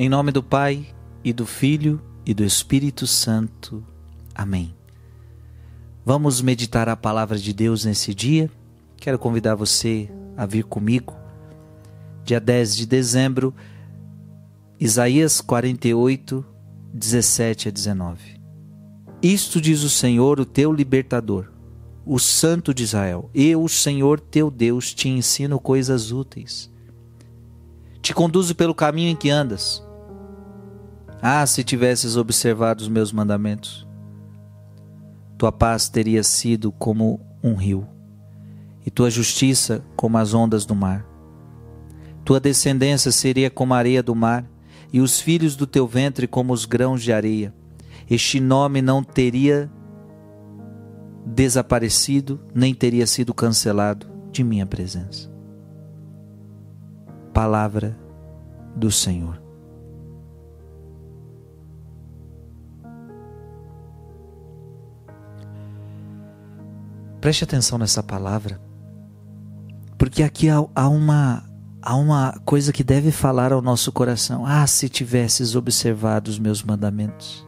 Em nome do Pai e do Filho e do Espírito Santo. Amém. Vamos meditar a palavra de Deus nesse dia. Quero convidar você a vir comigo. Dia 10 de dezembro, Isaías 48, 17 a 19. Isto diz o Senhor, o teu libertador, o Santo de Israel. Eu, o Senhor teu Deus, te ensino coisas úteis. Te conduzo pelo caminho em que andas ah, se tivesses observado os meus mandamentos, tua paz teria sido como um rio, e tua justiça como as ondas do mar. Tua descendência seria como a areia do mar, e os filhos do teu ventre como os grãos de areia. Este nome não teria desaparecido, nem teria sido cancelado de minha presença. Palavra do Senhor. Preste atenção nessa palavra, porque aqui há, há, uma, há uma coisa que deve falar ao nosso coração. Ah, se tivesses observado os meus mandamentos.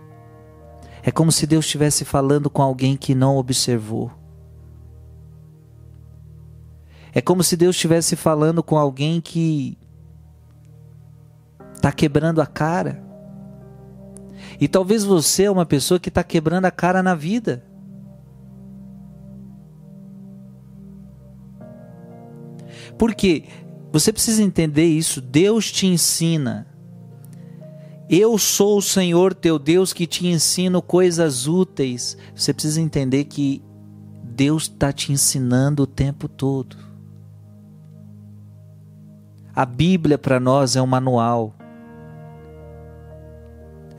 É como se Deus estivesse falando com alguém que não observou. É como se Deus estivesse falando com alguém que está quebrando a cara. E talvez você é uma pessoa que está quebrando a cara na vida. Porque você precisa entender isso. Deus te ensina. Eu sou o Senhor teu Deus que te ensino coisas úteis. Você precisa entender que Deus está te ensinando o tempo todo. A Bíblia para nós é um manual.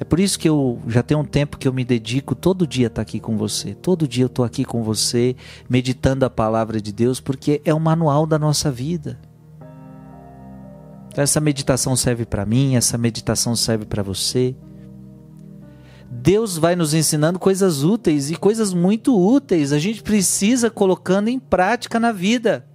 É por isso que eu já tenho um tempo que eu me dedico todo dia estar aqui com você. Todo dia eu estou aqui com você, meditando a palavra de Deus, porque é o manual da nossa vida. Essa meditação serve para mim, essa meditação serve para você. Deus vai nos ensinando coisas úteis e coisas muito úteis. A gente precisa colocando em prática na vida.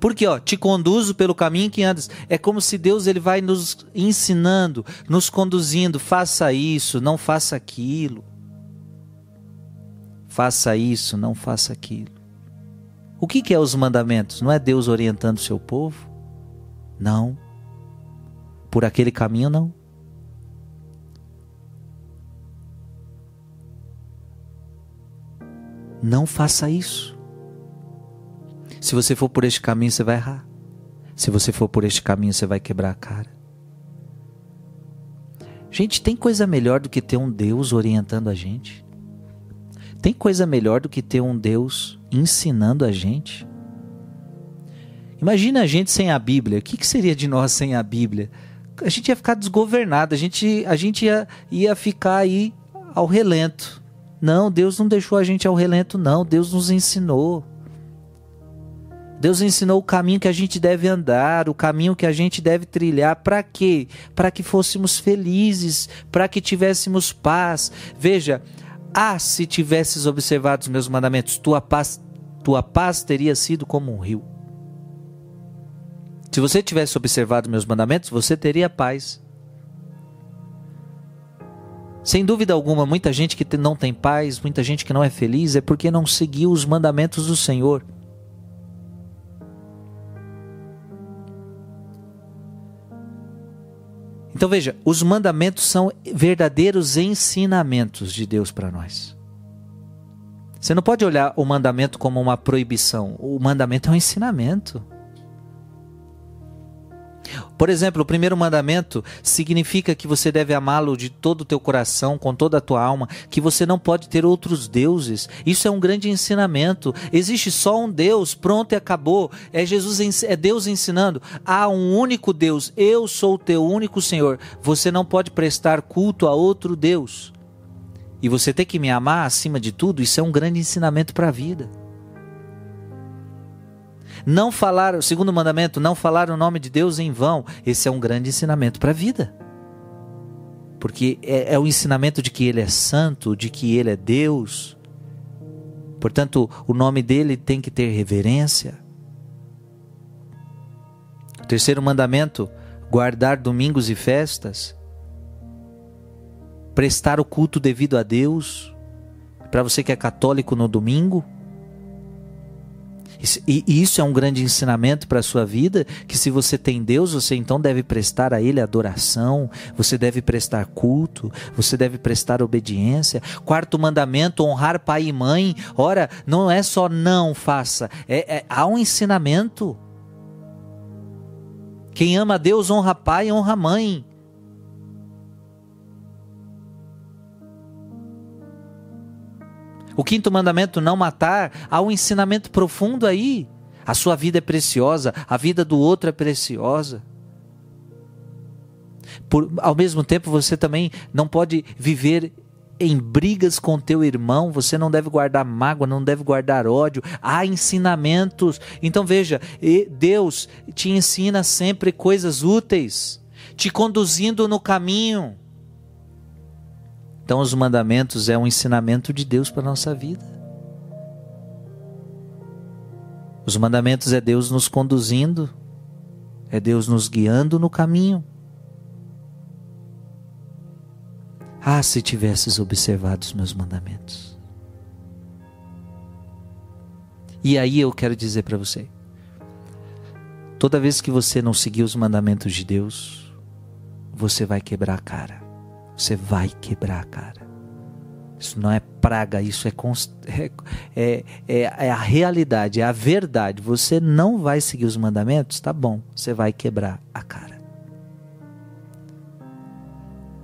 Porque, ó, te conduzo pelo caminho que andas. É como se Deus ele vai nos ensinando, nos conduzindo. Faça isso, não faça aquilo. Faça isso, não faça aquilo. O que, que é os mandamentos? Não é Deus orientando o seu povo? Não. Por aquele caminho, não. Não faça isso. Se você for por este caminho, você vai errar. Se você for por este caminho, você vai quebrar a cara. Gente, tem coisa melhor do que ter um Deus orientando a gente? Tem coisa melhor do que ter um Deus ensinando a gente? Imagina a gente sem a Bíblia. O que, que seria de nós sem a Bíblia? A gente ia ficar desgovernado, a gente, a gente ia, ia ficar aí ao relento. Não, Deus não deixou a gente ao relento, não. Deus nos ensinou. Deus ensinou o caminho que a gente deve andar, o caminho que a gente deve trilhar. Para quê? Para que fôssemos felizes, para que tivéssemos paz. Veja, ah, se tivesses observado os meus mandamentos, tua paz, tua paz teria sido como um rio. Se você tivesse observado meus mandamentos, você teria paz. Sem dúvida alguma, muita gente que não tem paz, muita gente que não é feliz, é porque não seguiu os mandamentos do Senhor. Então veja, os mandamentos são verdadeiros ensinamentos de Deus para nós. Você não pode olhar o mandamento como uma proibição. O mandamento é um ensinamento. Por exemplo, o primeiro mandamento significa que você deve amá-lo de todo o teu coração, com toda a tua alma, que você não pode ter outros deuses. Isso é um grande ensinamento. Existe só um Deus, pronto e acabou. É Jesus, é Deus ensinando. Há um único Deus. Eu sou o teu único Senhor. Você não pode prestar culto a outro Deus. E você tem que me amar acima de tudo. Isso é um grande ensinamento para a vida. Não falar, o segundo mandamento, não falar o nome de Deus em vão. Esse é um grande ensinamento para a vida. Porque é, é o ensinamento de que Ele é santo, de que Ele é Deus. Portanto, o nome dele tem que ter reverência. O terceiro mandamento, guardar domingos e festas, prestar o culto devido a Deus, para você que é católico no domingo. E isso é um grande ensinamento para a sua vida, que se você tem Deus, você então deve prestar a Ele adoração, você deve prestar culto, você deve prestar obediência. Quarto mandamento, honrar pai e mãe. Ora, não é só não faça, é, é há um ensinamento. Quem ama Deus honra pai e honra mãe. O quinto mandamento, não matar, há um ensinamento profundo aí. A sua vida é preciosa, a vida do outro é preciosa. Por, ao mesmo tempo, você também não pode viver em brigas com teu irmão, você não deve guardar mágoa, não deve guardar ódio. Há ensinamentos. Então veja, Deus te ensina sempre coisas úteis, te conduzindo no caminho. Então, os mandamentos é um ensinamento de Deus para a nossa vida. Os mandamentos é Deus nos conduzindo, é Deus nos guiando no caminho. Ah, se tivesses observado os meus mandamentos. E aí eu quero dizer para você: toda vez que você não seguir os mandamentos de Deus, você vai quebrar a cara você vai quebrar cara. Isso não é praga, isso é, é, é, é, a realidade, é a verdade. Você não vai seguir os mandamentos, tá bom, você vai quebrar a cara.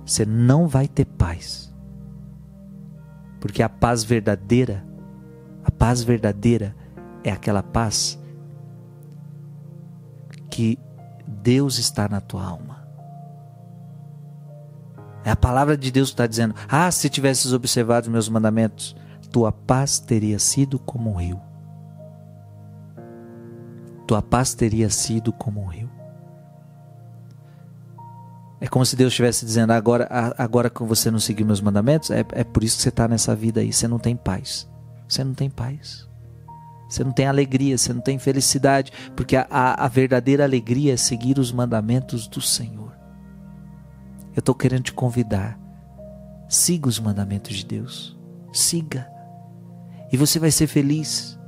Você não vai ter paz. Porque a paz verdadeira, a paz verdadeira é aquela paz que Deus está na tua alma. É a palavra de Deus que está dizendo: Ah, se tivesses observado os meus mandamentos, tua paz teria sido como um rio. Tua paz teria sido como um rio. É como se Deus estivesse dizendo: agora, agora que você não seguiu meus mandamentos, é, é por isso que você está nessa vida aí. Você não tem paz. Você não tem paz. Você não tem alegria, você não tem felicidade, porque a, a, a verdadeira alegria é seguir os mandamentos do Senhor. Eu estou querendo te convidar. Siga os mandamentos de Deus. Siga. E você vai ser feliz.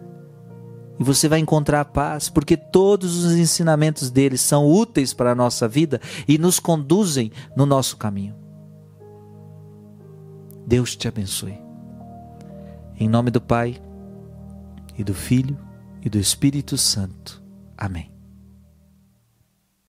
E você vai encontrar paz, porque todos os ensinamentos deles são úteis para a nossa vida e nos conduzem no nosso caminho. Deus te abençoe. Em nome do Pai, e do Filho, e do Espírito Santo. Amém.